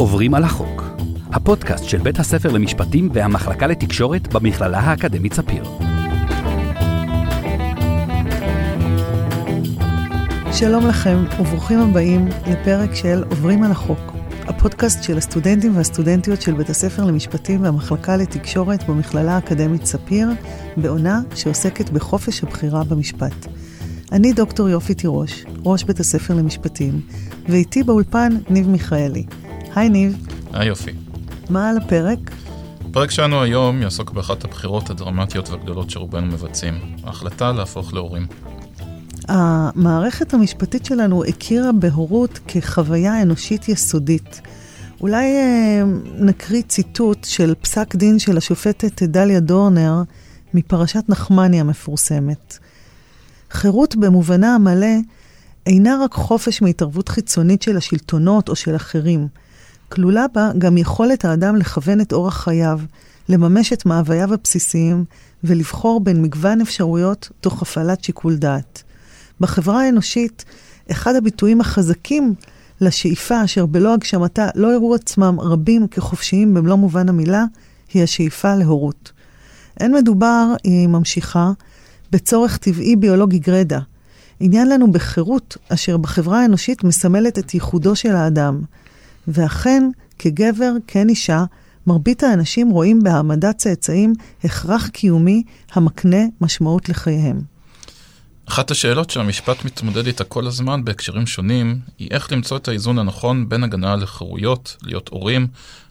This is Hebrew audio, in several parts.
עוברים על החוק, הפודקאסט של בית הספר למשפטים והמחלקה לתקשורת במכללה האקדמית ספיר. שלום לכם וברוכים הבאים לפרק של עוברים על החוק, הפודקאסט של הסטודנטים והסטודנטיות של בית הספר למשפטים והמחלקה לתקשורת במכללה האקדמית ספיר, בעונה שעוסקת בחופש הבחירה במשפט. אני דוקטור יופי תירוש, ראש בית הספר למשפטים, ואיתי באולפן ניב מיכאלי. היי ניב. היי יופי. מה על הפרק? הפרק שלנו היום יעסוק באחת הבחירות הדרמטיות והגדולות שרובנו מבצעים, ההחלטה להפוך להורים. המערכת המשפטית שלנו הכירה בהורות כחוויה אנושית יסודית. אולי אה, נקריא ציטוט של פסק דין של השופטת דליה דורנר מפרשת נחמני המפורסמת. חירות במובנה המלא אינה רק חופש מהתערבות חיצונית של השלטונות או של אחרים. כלולה בה גם יכולת האדם לכוון את אורח חייו, לממש את מאווייו הבסיסיים ולבחור בין מגוון אפשרויות תוך הפעלת שיקול דעת. בחברה האנושית, אחד הביטויים החזקים לשאיפה אשר בלא הגשמתה לא הראו עצמם רבים כחופשיים במלוא מובן המילה, היא השאיפה להורות. אין מדובר, היא ממשיכה, בצורך טבעי ביולוגי גרדה. עניין לנו בחירות, אשר בחברה האנושית מסמלת את ייחודו של האדם. ואכן, כגבר, כן אישה, מרבית האנשים רואים בהעמדת צאצאים הכרח קיומי המקנה משמעות לחייהם. אחת השאלות שהמשפט מתמודד איתה כל הזמן בהקשרים שונים, היא איך למצוא את האיזון הנכון בין הגנה לחירויות, להיות הורים,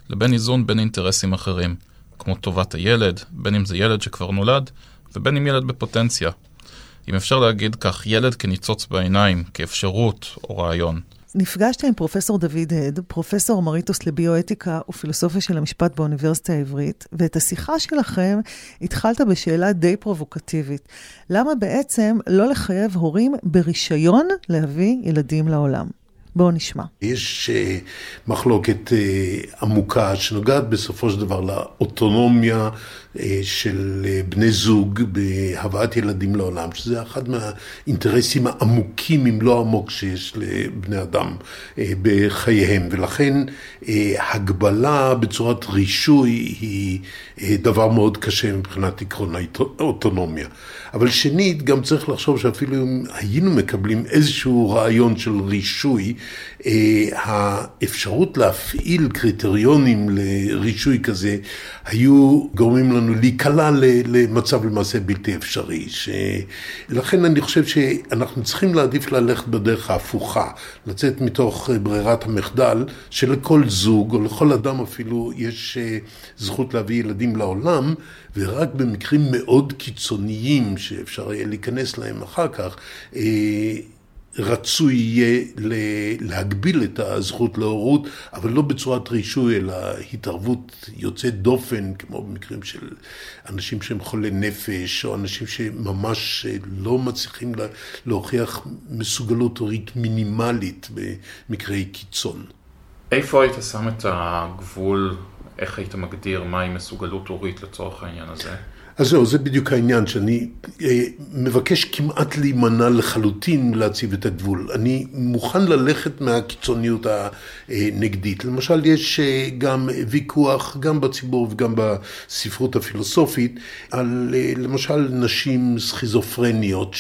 לבין איזון בין אינטרסים אחרים, כמו טובת הילד, בין אם זה ילד שכבר נולד, ובין אם ילד בפוטנציה. אם אפשר להגיד כך, ילד כניצוץ בעיניים, כאפשרות או רעיון. נפגשת עם פרופסור דוד הד, פרופסור אמריטוס לביואתיקה ופילוסופיה של המשפט באוניברסיטה העברית, ואת השיחה שלכם התחלת בשאלה די פרובוקטיבית. למה בעצם לא לחייב הורים ברישיון להביא ילדים לעולם? בואו נשמע. יש uh, מחלוקת uh, עמוקה שנוגעת בסופו של דבר לאוטונומיה uh, של uh, בני זוג בהבאת ילדים לעולם, שזה אחד מהאינטרסים העמוקים, אם לא עמוק, שיש לבני אדם uh, בחייהם. ולכן uh, הגבלה בצורת רישוי היא uh, דבר מאוד קשה מבחינת עקרון האוטונומיה. אבל שנית, גם צריך לחשוב שאפילו אם היינו מקבלים איזשהו רעיון של רישוי, האפשרות להפעיל קריטריונים לרישוי כזה, היו גורמים לנו להיקלע למצב למעשה בלתי אפשרי. לכן אני חושב שאנחנו צריכים להעדיף ללכת בדרך ההפוכה, לצאת מתוך ברירת המחדל, שלכל זוג, או לכל אדם אפילו, יש אה, זכות להביא ילדים לעולם, ורק במקרים מאוד קיצוניים, שאפשר יהיה להיכנס להם אחר כך, אה, רצוי יהיה להגביל את הזכות להורות, אבל לא בצורת רישוי, אלא התערבות יוצאת דופן, כמו במקרים של אנשים שהם חולי נפש, או אנשים שממש לא מצליחים להוכיח מסוגלות הורית מינימלית במקרי קיצון. איפה היית שם את הגבול, איך היית מגדיר מהי מסוגלות הורית לצורך העניין הזה? אז זהו, זה בדיוק העניין, שאני אה, מבקש כמעט להימנע לחלוטין להציב את הגבול. אני מוכן ללכת מהקיצוניות הנגדית. למשל, יש אה, גם ויכוח, גם בציבור וגם בספרות הפילוסופית, על אה, למשל נשים סכיזופרניות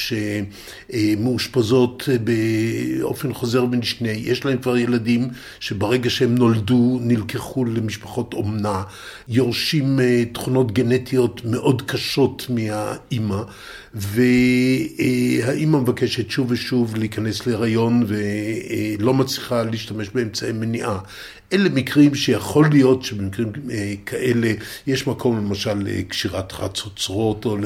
שמאושפזות באופן חוזר ונשנה. יש להן כבר ילדים שברגע שהם נולדו נלקחו למשפחות אומנה, יורשים תכונות גנטיות מאוד קשות מהאימא, והאימא מבקשת שוב ושוב להיכנס להיריון ולא מצליחה להשתמש באמצעי מניעה. אלה מקרים שיכול להיות שבמקרים אה, כאלה יש מקום למשל לקשירת חצוצרות או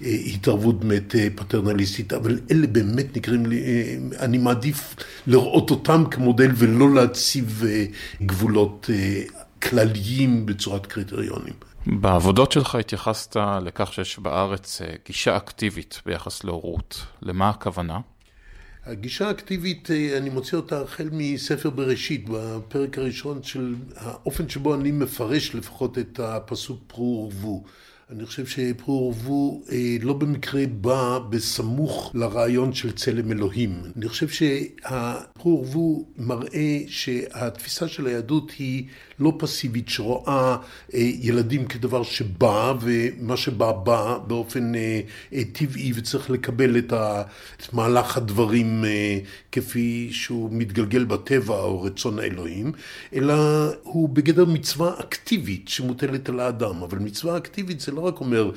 להתערבות באמת אה, פטרנליסטית, אבל אלה באמת מקרים, אה, אני מעדיף לראות אותם כמודל ולא להציב גבולות כלליים בצורת קריטריונים. בעבודות שלך התייחסת לכך שיש בארץ אה, גישה אקטיבית ביחס להורות. למה הכוונה? הגישה האקטיבית, אה, אני מוציא אותה החל מספר בראשית, בפרק הראשון של האופן שבו אני מפרש לפחות את הפסוק פרו ורבו. אני חושב שפרו ורבו אה, לא במקרה בא בסמוך לרעיון של צלם אלוהים. אני חושב שהפרו ורבו מראה שהתפיסה של היהדות היא לא פסיבית, שרואה אה, ילדים כדבר שבא, ומה שבא בא באופן אה, טבעי, וצריך לקבל את, מהלך הדברים כפי שהוא מתגלגל בטבע או רצון האלוהים, אלא הוא בגדר מצווה אקטיבית שמוטלת על האדם. אבל מצווה אקטיבית זה לא רק אומר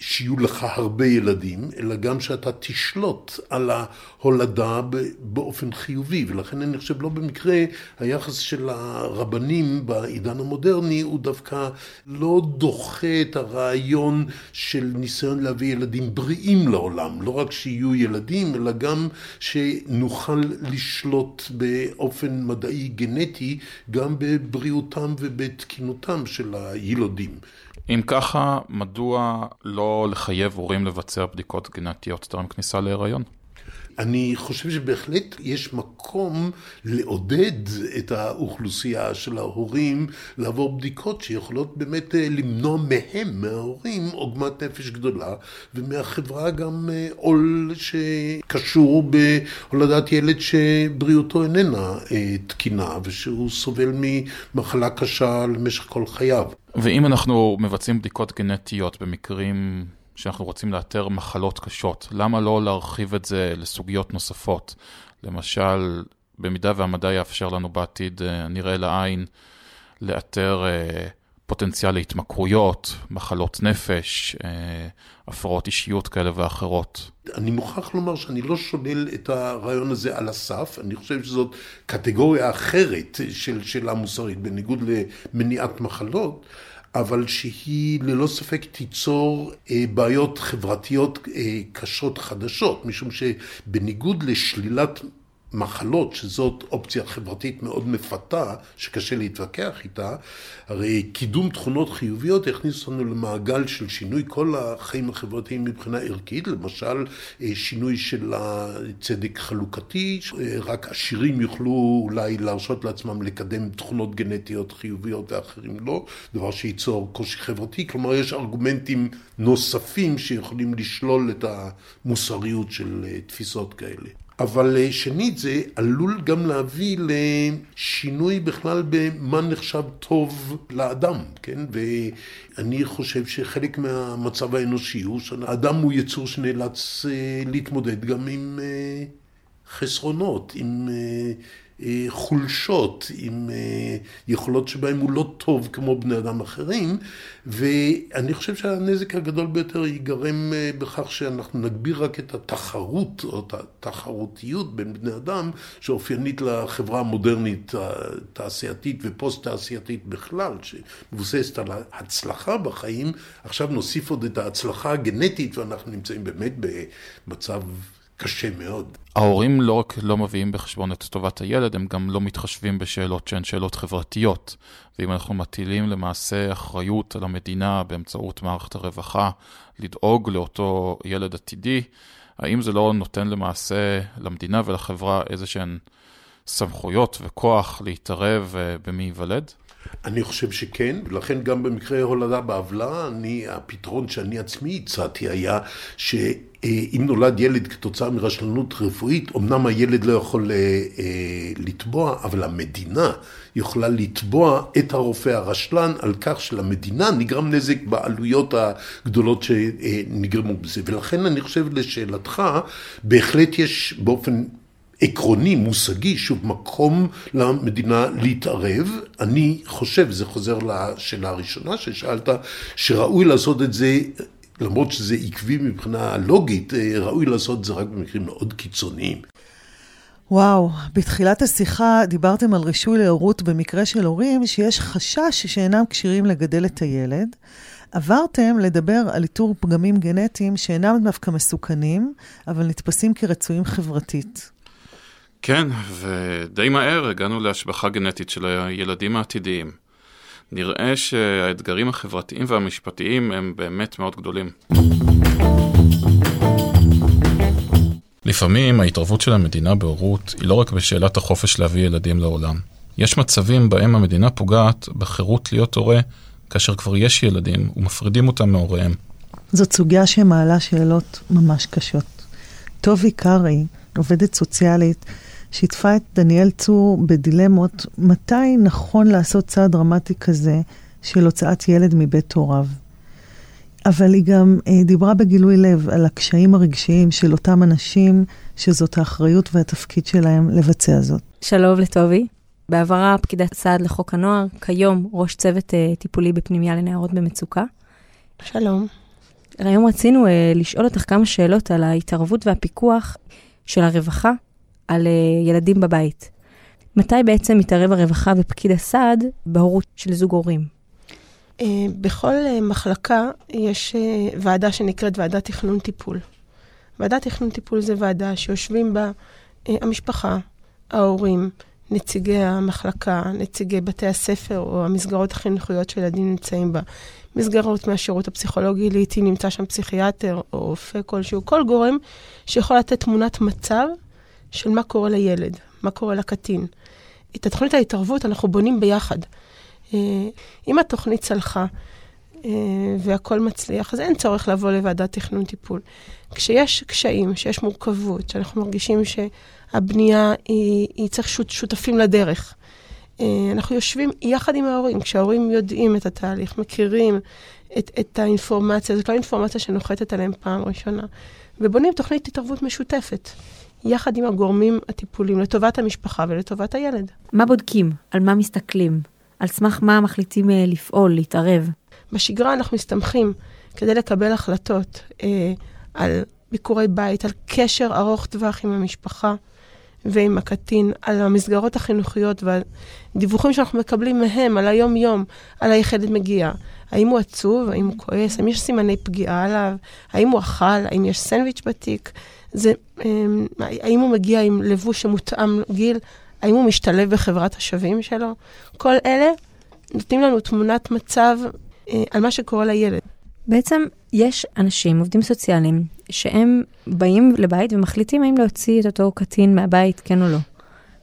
שיהיו לך הרבה ילדים, אלא גם שאתה תשלוט על ההולדה באופן חיובי. ולכן אני חושב לא במקרה היחס של הרבנים בעידן המודרני הוא דווקא לא דוחה את הרעיון של ניסיון להביא ילדים בריאים לעולם. לא רק שיהיו ילדים, אלא גם שנוכל לשלוט באופן מדעי גנטי גם בבריאותם ובתקינותם של הילודים. אם ככה, מדוע לא לחייב הורים לבצע בדיקות גנטיות טרם כניסה להיריון? אני חושב שבהחלט יש מקום לעודד את האוכלוסייה של ההורים לעבור בדיקות שיכולות באמת אה, למנוע מהם, מההורים, עוגמת נפש גדולה, ומהחברה גם אה, עול שקשור בהולדת ילד שבריאותו איננה אה, תקינה, ושהוא סובל ממחלה קשה למשך כל חייו. ואם אנחנו מבצעים בדיקות גנטיות במקרים שאנחנו רוצים לאתר מחלות קשות, למה לא להרחיב את זה לסוגיות נוספות? למשל, במידה והמדע יאפשר לנו בעתיד הנראה אה, לעין, לאתר אה, פוטנציאל להתמכרויות, מחלות נפש, אה, הפרעות אישיות כאלה ואחרות. אני מוכרח לומר שאני לא שולל את הרעיון הזה על הסף, אני חושב שזאת קטגוריה אחרת של שאלה מוסרית, בניגוד למניעת מחלות. אבל שהיא ללא ספק תיצור אה, בעיות חברתיות אה, קשות חדשות, משום שבניגוד לשלילת מחלות, שזאת אופציה חברתית מאוד מפתה, שקשה להתווכח איתה, הרי קידום תכונות חיוביות יכניס אותנו למעגל של שינוי כל החיים החברתיים מבחינה ערכית, למשל אה, שינוי של הצדק חלוקתי, רק עשירים יוכלו אולי להרשות לעצמם לקדם תכונות גנטיות חיוביות ואחרים לא, דבר שייצור קושי חברתי, כלומר יש ארגומנטים נוספים שיכולים לשלול את המוסריות של אה, תפיסות כאלה. אבל אה, שנית, זה עלול גם להביא לשינוי בכלל במה נחשב טוב לאדם, כן? ואני חושב שחלק מהמצב האנושי הוא שהאדם הוא יצור שנאלץ אה, להתמודד גם עם אה, חסרונות, עם חולשות, עם אה, יכולות שבהם הוא לא טוב כמו בני אדם אחרים, ואני חושב שהנזק הגדול ביותר ייגרם אה, בכך שאנחנו נגביר רק את התחרות או את התחרותיות בין בני אדם שאופיינית לחברה המודרנית התעשייתית ופוסט-תעשייתית בכלל, שמבוססת על ההצלחה בחיים, עכשיו נוסיף עוד את ההצלחה הגנטית ואנחנו נמצאים באמת במצב קשה מאוד. ההורים לא רק לא מביאים בחשבון את טובת הילד, הם גם לא מתחשבים בשאלות שהן שאלות חברתיות. ואם אנחנו מטילים למעשה אחריות על המדינה באמצעות מערכת הרווחה לדאוג לאותו ילד עתידי, האם זה לא נותן למעשה למדינה ולחברה איזה שהן סמכויות וכוח להתערב אה, במי ייוולד? אני חושב שכן, ולכן גם במקרה הולדה בעוולה, אני, הפתרון שאני עצמי הצעתי היה שאם נולד ילד כתוצאה מרשלנות רפואית, אמנם הילד לא יכול אה, אה, לתבוע, אבל המדינה יכולה לתבוע את הרופא הרשלן על כך שלמדינה נגרם נזק בעלויות הגדולות שנגרמו בזה. ולכן אני חושב לשאלתך, בהחלט יש באופן... עקרוני, מושגי, שוב, מקום למדינה להתערב. אני חושב, זה חוזר לשאלה הראשונה ששאלת, שראוי לעשות את זה, למרות שזה עקבי מבחינה לוגית, אה, ראוי לעשות את זה רק במקרים מאוד קיצוניים. וואו, בתחילת השיחה דיברתם על רישוי להורות במקרה של הורים שיש חשש שאינם כשירים לגדל את הילד. עברתם לדבר על איתור פגמים גנטיים שאינם דווקא מסוכנים, אבל נתפסים כרצויים חברתית. כן, ודי מהר הגענו להשבחה גנטית של הילדים העתידיים. נראה שהאתגרים החברתיים והמשפטיים הם באמת מאוד גדולים. לפעמים ההתערבות של המדינה בהורות היא לא רק בשאלת החופש להביא ילדים לעולם. יש מצבים בהם המדינה פוגעת בחירות להיות הורה כאשר כבר יש ילדים ומפרידים אותם מהוריהם. זאת סוגיה שמעלה שאלות ממש קשות. טובי קרעי, עובדת סוציאלית, שיתפה את דניאל צור בדילמות מתי נכון לעשות צעד דרמטי כזה של הוצאת ילד מבית הוריו. אבל היא גם אה, דיברה בגילוי לב על הקשיים הרגשיים של אותם אנשים, שזאת האחריות והתפקיד שלהם לבצע זאת. שלום לטובי. בעברה פקידת סעד לחוק הנוער, כיום ראש צוות אה, טיפולי בפנימייה לנערות במצוקה. שלום. היום רצינו אה, לשאול אותך כמה שאלות על ההתערבות והפיקוח של הרווחה על אה, ילדים בבית. מתי בעצם מתערב הרווחה ופקיד הסעד בהורות של זוג הורים? אה, בכל אה, מחלקה יש ועדה שנקראת ועדת תכנון טיפול. ועדת תכנון טיפול זה ועדה שיושבים בה המשפחה, ההורים, נציגי המחלקה, נציגי בתי הספר או המסגרות החינוכיות שילדים נמצאים בה. מסגרות מהשירות הפסיכולוגי, לעיתים נמצא שם פסיכיאטר או רופא כלשהו, כל גורם שיכול לתת תמונת מצב של מה קורה לילד, מה קורה לקטין. את התוכנית ההתערבות אנחנו בונים ביחד. אה, אם התוכנית צלחה אה, והכל מצליח, אז אין צורך לבוא לוועדת תכנון טיפול. כשיש קשיים, שיש מורכבות, שאנחנו מרגישים שהבנייה היא, היא צריך שות, שותפים לדרך, אה, אנחנו יושבים יחד עם ההורים, כשההורים יודעים את התהליך, מכירים את, את האינפורמציה, זאת לא אינפורמציה שנוחתת עליהם פעם ראשונה, ובונים תוכנית התערבות משותפת. יחד עם הגורמים הטיפולים, לטובת המשפחה ולטובת הילד. מה בודקים? על מה מסתכלים? על סמך מה מחליטים אה, לפעול, להתערב? בשגרה אנחנו מסתמכים כדי לקבל החלטות אה, על ביקורי בית, על קשר ארוך טווח עם המשפחה ועם הקטין, על המסגרות החינוכיות והדיווחים שאנחנו מקבלים מהם, על היום-יום, על איך ילד מגיע. האם הוא עצוב, האם הוא כועס, האם יש סימני פגיעה עליו, האם הוא אכל, האם יש סנדוויץ' בתיק, זה, אה, האם הוא מגיע עם לבוש שמותאם גיל, האם הוא משתלב בחברת השווים שלו. כל אלה נותנים לנו תמונת מצב אה, על מה שקורה לילד. בעצם יש אנשים, עובדים סוציאליים, שהם באים לבית ומחליטים האם להוציא את אותו קטין מהבית, כן או לא.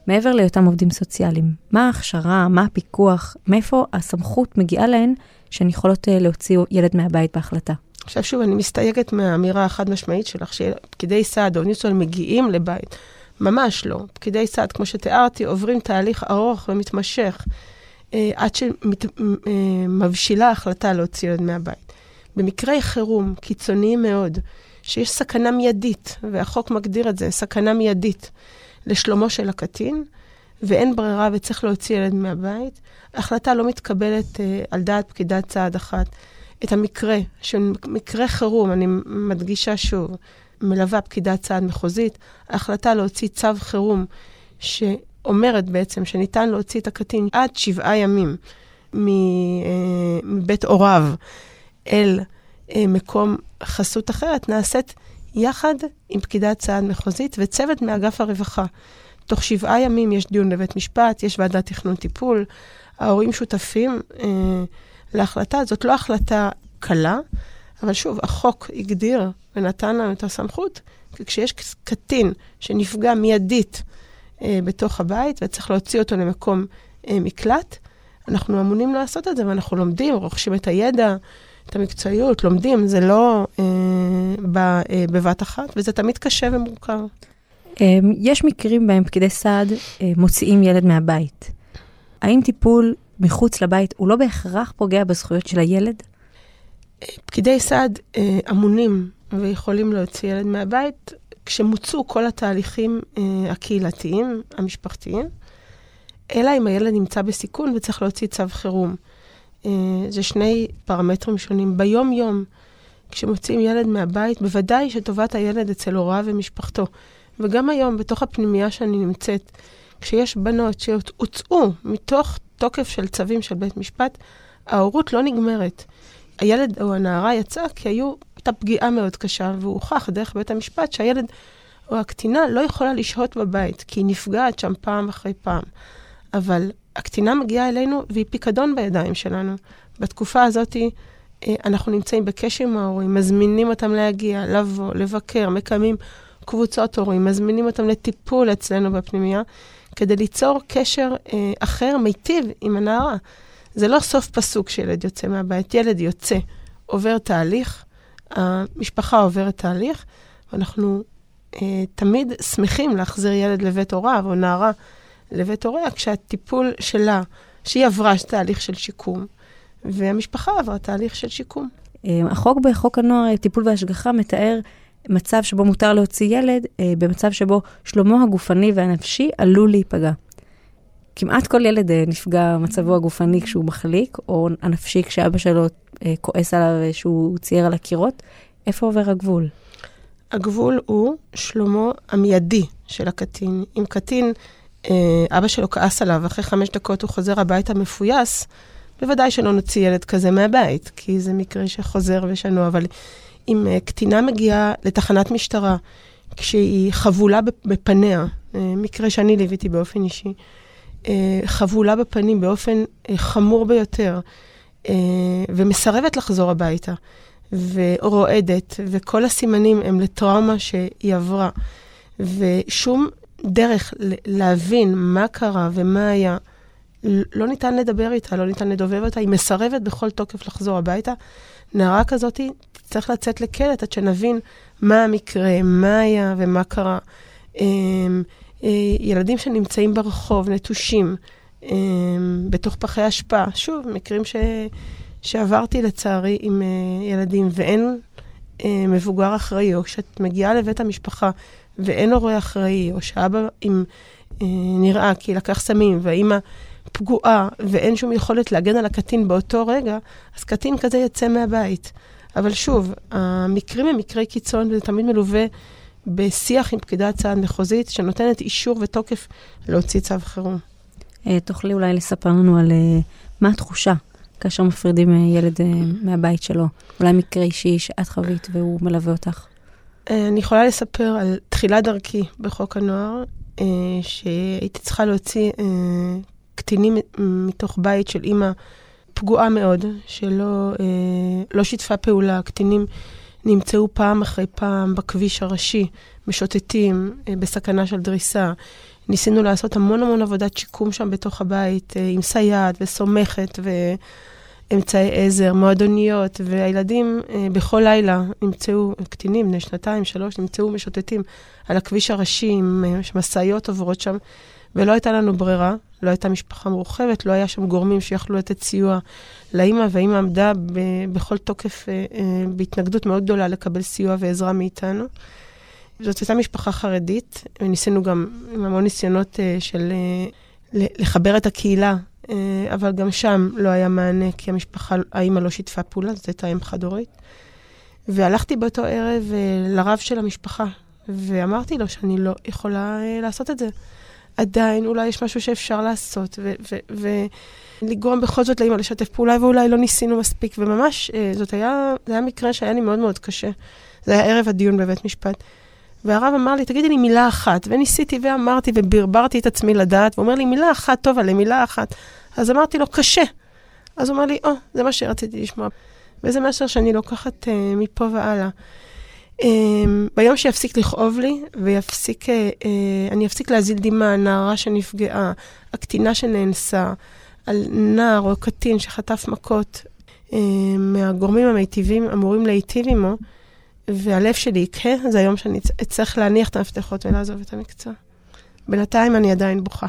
מעבר להיותם עובדים סוציאליים, מה ההכשרה, מה הפיקוח, מאיפה הסמכות מגיעה להן שהן יכולות אה, להוציא ילד מהבית בהחלטה? עכשיו שוב, אני מסתייגת מהאמירה החד משמעית שלך, שפקידי סעד או ניסול מגיעים לבית. ממש לא. פקידי סעד, כמו שתיארתי, עוברים תהליך ארוך ומתמשך אה, עד שמבשילה אה, החלטה להוציא ילד מהבית. במקרי חירום קיצוניים מאוד, שיש סכנה מיידית, והחוק מגדיר את זה, סכנה מיידית לשלומו של הקטין, ואין ברירה וצריך להוציא ילד מהבית, ההחלטה לא מתקבלת אה, על דעת פקידת צעד אחת. את המקרה, של מקרה חירום, אני מדגישה שוב, מלווה פקידת צעד מחוזית, ההחלטה להוציא צו חירום, שאומרת בעצם שניתן להוציא את הקטין עד שבעה ימים אה, מבית הוריו אל אה, מקום חסות אחרת, נעשית יחד עם פקידת צעד מחוזית וצוות מאגף הרווחה. תוך שבעה ימים יש דיון בבית משפט, יש ועדת תכנון טיפול, ההורים שותפים אה, להחלטה. זאת לא החלטה קלה, אבל שוב, החוק הגדיר ונתן לנו את הסמכות, כי כשיש קטין שנפגע מיידית אה, בתוך הבית וצריך להוציא אותו למקום אה, מקלט, אנחנו אמונים לעשות את זה, ואנחנו לומדים, רוכשים את הידע, את המקצועיות, לומדים, זה לא אה, בא אה, בבת אחת, וזה תמיד קשה ומורכב. אה, יש מקרים בהם פקידי סעד אה, מוציאים ילד מהבית. האם טיפול מחוץ לבית הוא לא בהכרח פוגע בזכויות של הילד? פקידי סעד אה, אמונים ויכולים להוציא ילד מהבית כשמוצו כל התהליכים אה, הקהילתיים, המשפחתיים, אלא אם הילד נמצא בסיכון וצריך להוציא צו חירום. אה, זה שני פרמטרים שונים. ביום-יום, כשמוציאים ילד מהבית, בוודאי שטובת הילד אצל הוריו ומשפחתו. וגם היום, בתוך הפנימייה שאני נמצאת, כשיש בנות שהוצאו מתוך תוקף של צווים של בית משפט, ההורות לא נגמרת. הילד או הנערה יצא כי היו, הייתה פגיעה מאוד קשה, והוכח דרך בית המשפט שהילד או הקטינה לא יכולה לשהות בבית, כי היא נפגעת שם פעם אחרי פעם. אבל הקטינה מגיעה אלינו והיא פיקדון בידיים שלנו. בתקופה הזאת אה, אנחנו נמצאים בקשר עם ההורים, מזמינים אותם להגיע, לבוא, לבקר, מקיימים קבוצות הורים, מזמינים אותם לטיפול אצלנו בפנימייה, כדי ליצור קשר אה, אחר, מיטיב, עם הנערה. זה לא סוף פסוק שילד יוצא מהבית. ילד יוצא, עובר תהליך, המשפחה עוברת תהליך, ואנחנו אה, תמיד שמחים להחזיר ילד לבית הוריו או נערה לבית הוריה, כשהטיפול שלה, שהיא עברה תהליך של שיקום, והמשפחה עברה תהליך של שיקום. אה, החוק בחוק הנוער, טיפול והשגחה, מתאר מצב שבו מותר להוציא ילד, אה, במצב שבו שלומו הגופני והנפשי עלול להיפגע. כמעט כל ילד אה, נפגע מצבו הגופני כשהוא מחליק, או הנפשי כשאבא שלו כועס עליו שהוא צייר על הקירות. איפה עובר הגבול? הגבול הוא שלומו המיידי של הקטין. אם קטין, אבא שלו כעס עליו, אחרי חמש דקות הוא חוזר הביתה מפויס, בוודאי שלא נוציא ילד כזה מהבית, כי זה מקרה שחוזר ושנוע, אבל אם uh, קטינה מגיעה לתחנת משטרה, כשהיא חבולה בפניה, uh, מקרה שאני ליוויתי באופן אישי, uh, חבולה בפנים באופן חמור ביותר, ומסרבת לחזור הביתה, ורועדת, וכל הסימנים הם לטראומה שהיא עברה, ושום דרך להבין מה קרה ומה היה, לא ניתן לדבר איתה, לא ניתן לדובב אותה, היא מסרבת בכל תוקף לחזור הביתה. נערה כזאת תצטרך לצאת לקלט עד שנבין מה המקרה, מה היה ומה קרה. אמ, אה, ילדים שנמצאים ברחוב, נטושים, אמ, בתוך פחי אשפה, שוב, מקרים ש... שעברתי לצערי עם אה, ילדים, ואין אה, מבוגר אחראי, או כשאת מגיעה לבית המשפחה ואין הורה אחראי, או שאבא עם, נראה כי לקח סמים, והאימא פגועה ואין שום יכולת להגן על הקטין באותו רגע, אז קטין כזה יצא מהבית. אבל שוב, המקרים הם מקרי קיצון, וזה תמיד מלווה בשיח עם פקידת סעד מחוזית, שנותנת אישור ותוקף להוציא צו חירום. אה, תוכלי אולי לספר לנו על אה, מה התחושה כאשר מפרידים אה, ילד מהבית שלו? אולי מקרה אישי שאת חווית והוא מלווה אותך. אני יכולה לספר על תחילת דרכי בחוק הנוער, שהייתי צריכה להוציא קטינים מתוך בית של אימא פגועה מאוד, שלא אה, לא שיתפה פעולה. קטינים נמצאו פעם אחרי פעם בכביש הראשי, משוטטים, אה, בסכנה של דריסה. ניסינו לעשות המון המון עבודת שיקום שם בתוך הבית, אה, עם סייעת וסומכת ואמצעי עזר, מועדוניות, והילדים אה, בכל לילה נמצאו, קטינים בני שנתיים, שלוש, נמצאו משוטטים על הכביש הראשי, עם אה, משאיות עוברות שם, ולא הייתה לנו ברירה. לא הייתה משפחה מורחבת, לא היה שם גורמים שיכלו לתת סיוע לאימא, והאימא עמדה ב- בכל תוקף אה, אה, בהתנגדות מאוד גדולה לקבל סיוע ועזרה מאיתנו. זאת הייתה משפחה חרדית, וניסינו גם עם המון ניסיונות אה, של אה, לחבר את הקהילה, אה, אבל גם שם לא היה מענה, כי המשפחה, האימא לא שיתפה פעולה, זאת הייתה אם חד-הורית. והלכתי באותו ערב אה, לרב של המשפחה, ואמרתי לו שאני לא יכולה אה, לעשות את זה. עדיין אולי יש משהו שאפשר לעשות, ולגרום בכל זאת לאמא לשתף פעולה, ואולי לא ניסינו מספיק, וממש, אה, זאת היה, זה היה מקרה שהיה לי מאוד מאוד קשה. זה היה ערב הדיון בבית משפט. והרב אמר לי, תגידי לי מילה אחת. וניסיתי ואמרתי וברברתי את עצמי לדעת, והוא אומר לי, מילה אחת, טוב, עלי, מילה אחת. אז אמרתי לו, קשה. אז הוא אמר לי, או, oh, זה מה שרציתי לשמוע. וזה מסר שאני לוקחת uh, מפה והלאה. Um, ביום שיפסיק לכאוב לי, ויפסיק, uh, אני אפסיק להזיל דמעה, נערה שנפגעה, הקטינה שנאנסה, על נער או קטין שחטף מכות, uh, מהגורמים המיטיבים אמורים להיטיב עמו, והלב שלי יקהה, זה היום שאני אצטרך להניח את המפתחות ולעזוב את המקצוע. בינתיים אני עדיין בוכה.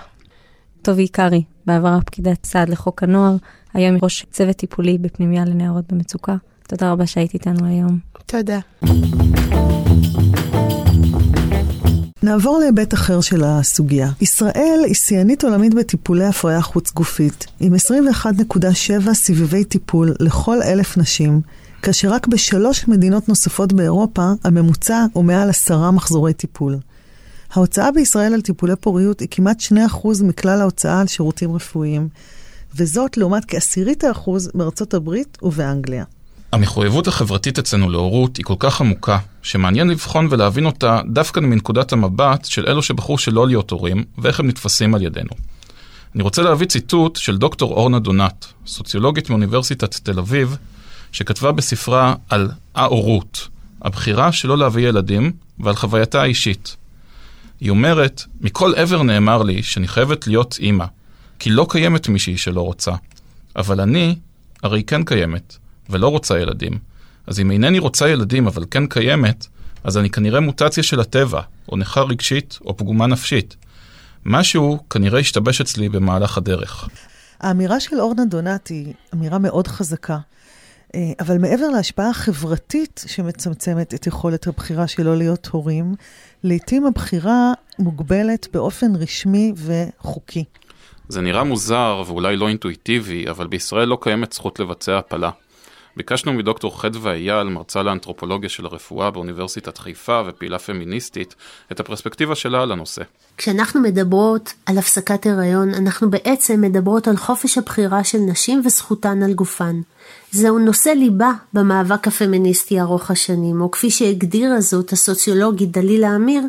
טובי קרעי, בעבר פקידת סעד לחוק הנוער, היום ראש צוות טיפולי בפנימייה לנערות במצוקה. תודה רבה שהיית איתנו היום. תודה. נעבור להיבט אחר של הסוגיה. ישראל היא שיאנית עולמית בטיפולי הפריה חוץ-גופית, עם 21.7 סבבי טיפול לכל אלף נשים, כאשר רק בשלוש מדינות נוספות באירופה הממוצע הוא מעל עשרה מחזורי טיפול. ההוצאה בישראל על טיפולי פוריות היא כמעט 2% מכלל ההוצאה על שירותים רפואיים, וזאת לעומת כעשירית האחוז בארצות הברית ובאנגליה. המחויבות החברתית אצלנו להורות היא כל כך עמוקה, שמעניין לבחון ולהבין אותה דווקא מנקודת המבט של אלו שבחרו שלא להיות הורים, ואיך הם נתפסים על ידינו. אני רוצה להביא ציטוט של דוקטור אורנה דונת, סוציולוגית מאוניברסיטת תל אביב, שכתבה בספרה על ההורות, הבחירה שלא להביא ילדים, ועל חווייתה האישית. היא אומרת, מכל עבר נאמר לי שאני חייבת להיות אימא, כי לא קיימת מישהי שלא רוצה. אבל אני הרי כן קיימת, ולא רוצה ילדים. אז אם אינני רוצה ילדים אבל כן קיימת, אז אני כנראה מוטציה של הטבע, או נכה רגשית, או פגומה נפשית. משהו כנראה השתבש אצלי במהלך הדרך. האמירה של אורנה דונט היא אמירה מאוד חזקה. אה, אבל מעבר להשפעה החברתית שמצמצמת את יכולת הבחירה שלו להיות הורים, לעתים הבחירה מוגבלת באופן רשמי וחוקי. זה נראה מוזר ואולי לא אינטואיטיבי, אבל בישראל לא קיימת זכות לבצע הפלה. ביקשנו מדוקטור חדווה אייל, מרצה לאנתרופולוגיה של הרפואה באוניברסיטת חיפה ופעילה פמיניסטית, את הפרספקטיבה שלה על הנושא. כשאנחנו מדברות על הפסקת הריון, אנחנו בעצם מדברות על חופש הבחירה של נשים וזכותן על גופן. זהו נושא ליבה במאבק הפמיניסטי ארוך השנים, או כפי שהגדירה זאת הסוציולוגית דלילה אמיר,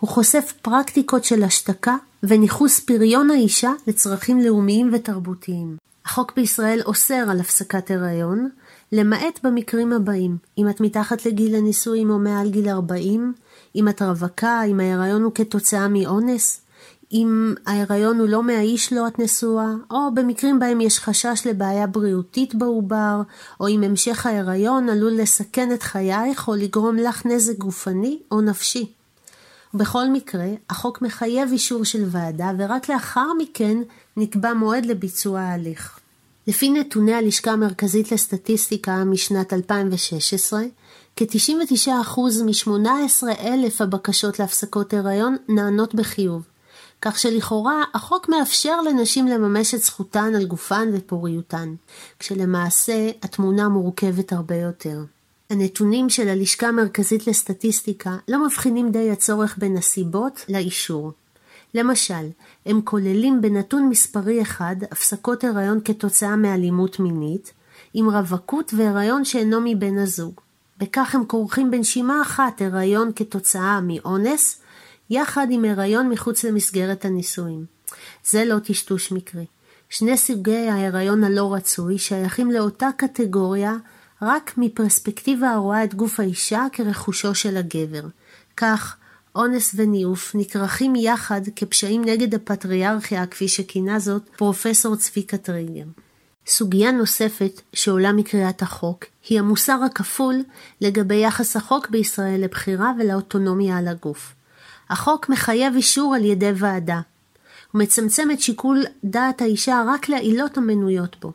הוא חושף פרקטיקות של השתקה וניכוס פריון האישה לצרכים לאומיים ותרבותיים. החוק בישראל אוסר על הפסקת הריון, למעט במקרים הבאים, אם את מתחת לגיל הנישואים או מעל גיל 40, אם את רווקה, אם ההיריון הוא כתוצאה מאונס, אם ההיריון הוא לא מהאיש לו את נשואה, או במקרים בהם יש חשש לבעיה בריאותית בעובר, או אם המשך ההיריון עלול לסכן את חייך או לגרום לך נזק גופני או נפשי. בכל מקרה, החוק מחייב אישור של ועדה, ורק לאחר מכן נקבע מועד לביצוע ההליך. לפי נתוני הלשכה המרכזית לסטטיסטיקה משנת 2016, כ-99% מ-18,000 הבקשות להפסקות הריון נענות בחיוב, כך שלכאורה החוק מאפשר לנשים לממש את זכותן על גופן ופוריותן, כשלמעשה התמונה מורכבת הרבה יותר. הנתונים של הלשכה המרכזית לסטטיסטיקה לא מבחינים די הצורך בין הסיבות לאישור. למשל, הם כוללים בנתון מספרי אחד הפסקות הריון כתוצאה מאלימות מינית, עם רווקות והריון שאינו מבן הזוג. בכך הם כורכים בנשימה אחת הריון כתוצאה מאונס, יחד עם הריון מחוץ למסגרת הנישואים. זה לא טשטוש מקרי. שני סוגי ההיריון הלא רצוי שייכים לאותה קטגוריה רק מפרספקטיבה הרואה את גוף האישה כרכושו של הגבר. כך, אונס וניאוף נכרכים יחד כפשעים נגד הפטריארכיה, כפי שכינה זאת פרופסור צביקה טריגר. סוגיה נוספת שעולה מקריאת החוק היא המוסר הכפול לגבי יחס החוק בישראל לבחירה ולאוטונומיה על הגוף. החוק מחייב אישור על ידי ועדה. הוא מצמצם את שיקול דעת האישה רק לעילות המנויות בו.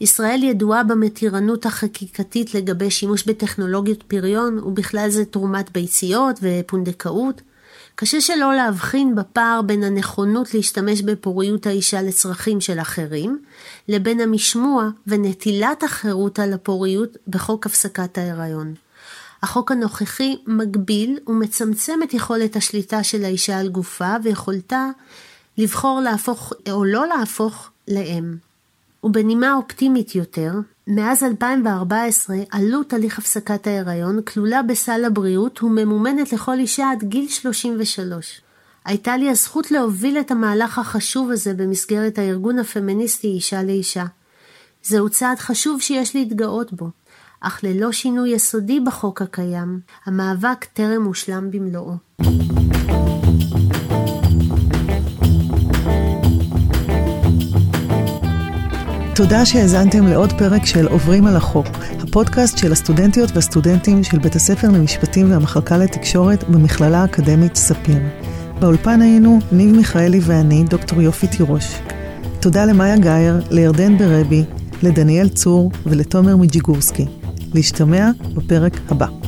ישראל ידועה במתירנות החקיקתית לגבי שימוש בטכנולוגיות פריון, ובכלל זה תרומת ביציות ופונדקאות. קשה שלא להבחין בפער בין הנכונות להשתמש בפוריות האישה לצרכים של אחרים, לבין המשמוע ונטילת החירות על הפוריות בחוק הפסקת ההיריון. החוק הנוכחי מגביל ומצמצם את יכולת השליטה של האישה על גופה ויכולתה לבחור להפוך או לא להפוך לאם. ובנימה אופטימית יותר, מאז 2014 עלות הליך הפסקת ההיריון כלולה בסל הבריאות וממומנת לכל אישה עד גיל 33. הייתה לי הזכות להוביל את המהלך החשוב הזה במסגרת הארגון הפמיניסטי אישה לאישה. זהו צעד חשוב שיש להתגאות בו, אך ללא שינוי יסודי בחוק הקיים, המאבק טרם הושלם במלואו. תודה שהאזנתם לעוד פרק של עוברים על החוק, הפודקאסט של הסטודנטיות והסטודנטים של בית הספר למשפטים והמחלקה לתקשורת במכללה האקדמית ספיר. באולפן היינו ניב מיכאלי ואני, דוקטור יופי תירוש. תודה למאיה גאייר, לירדן ברבי, לדניאל צור ולתומר מג'יגורסקי. להשתמע בפרק הבא.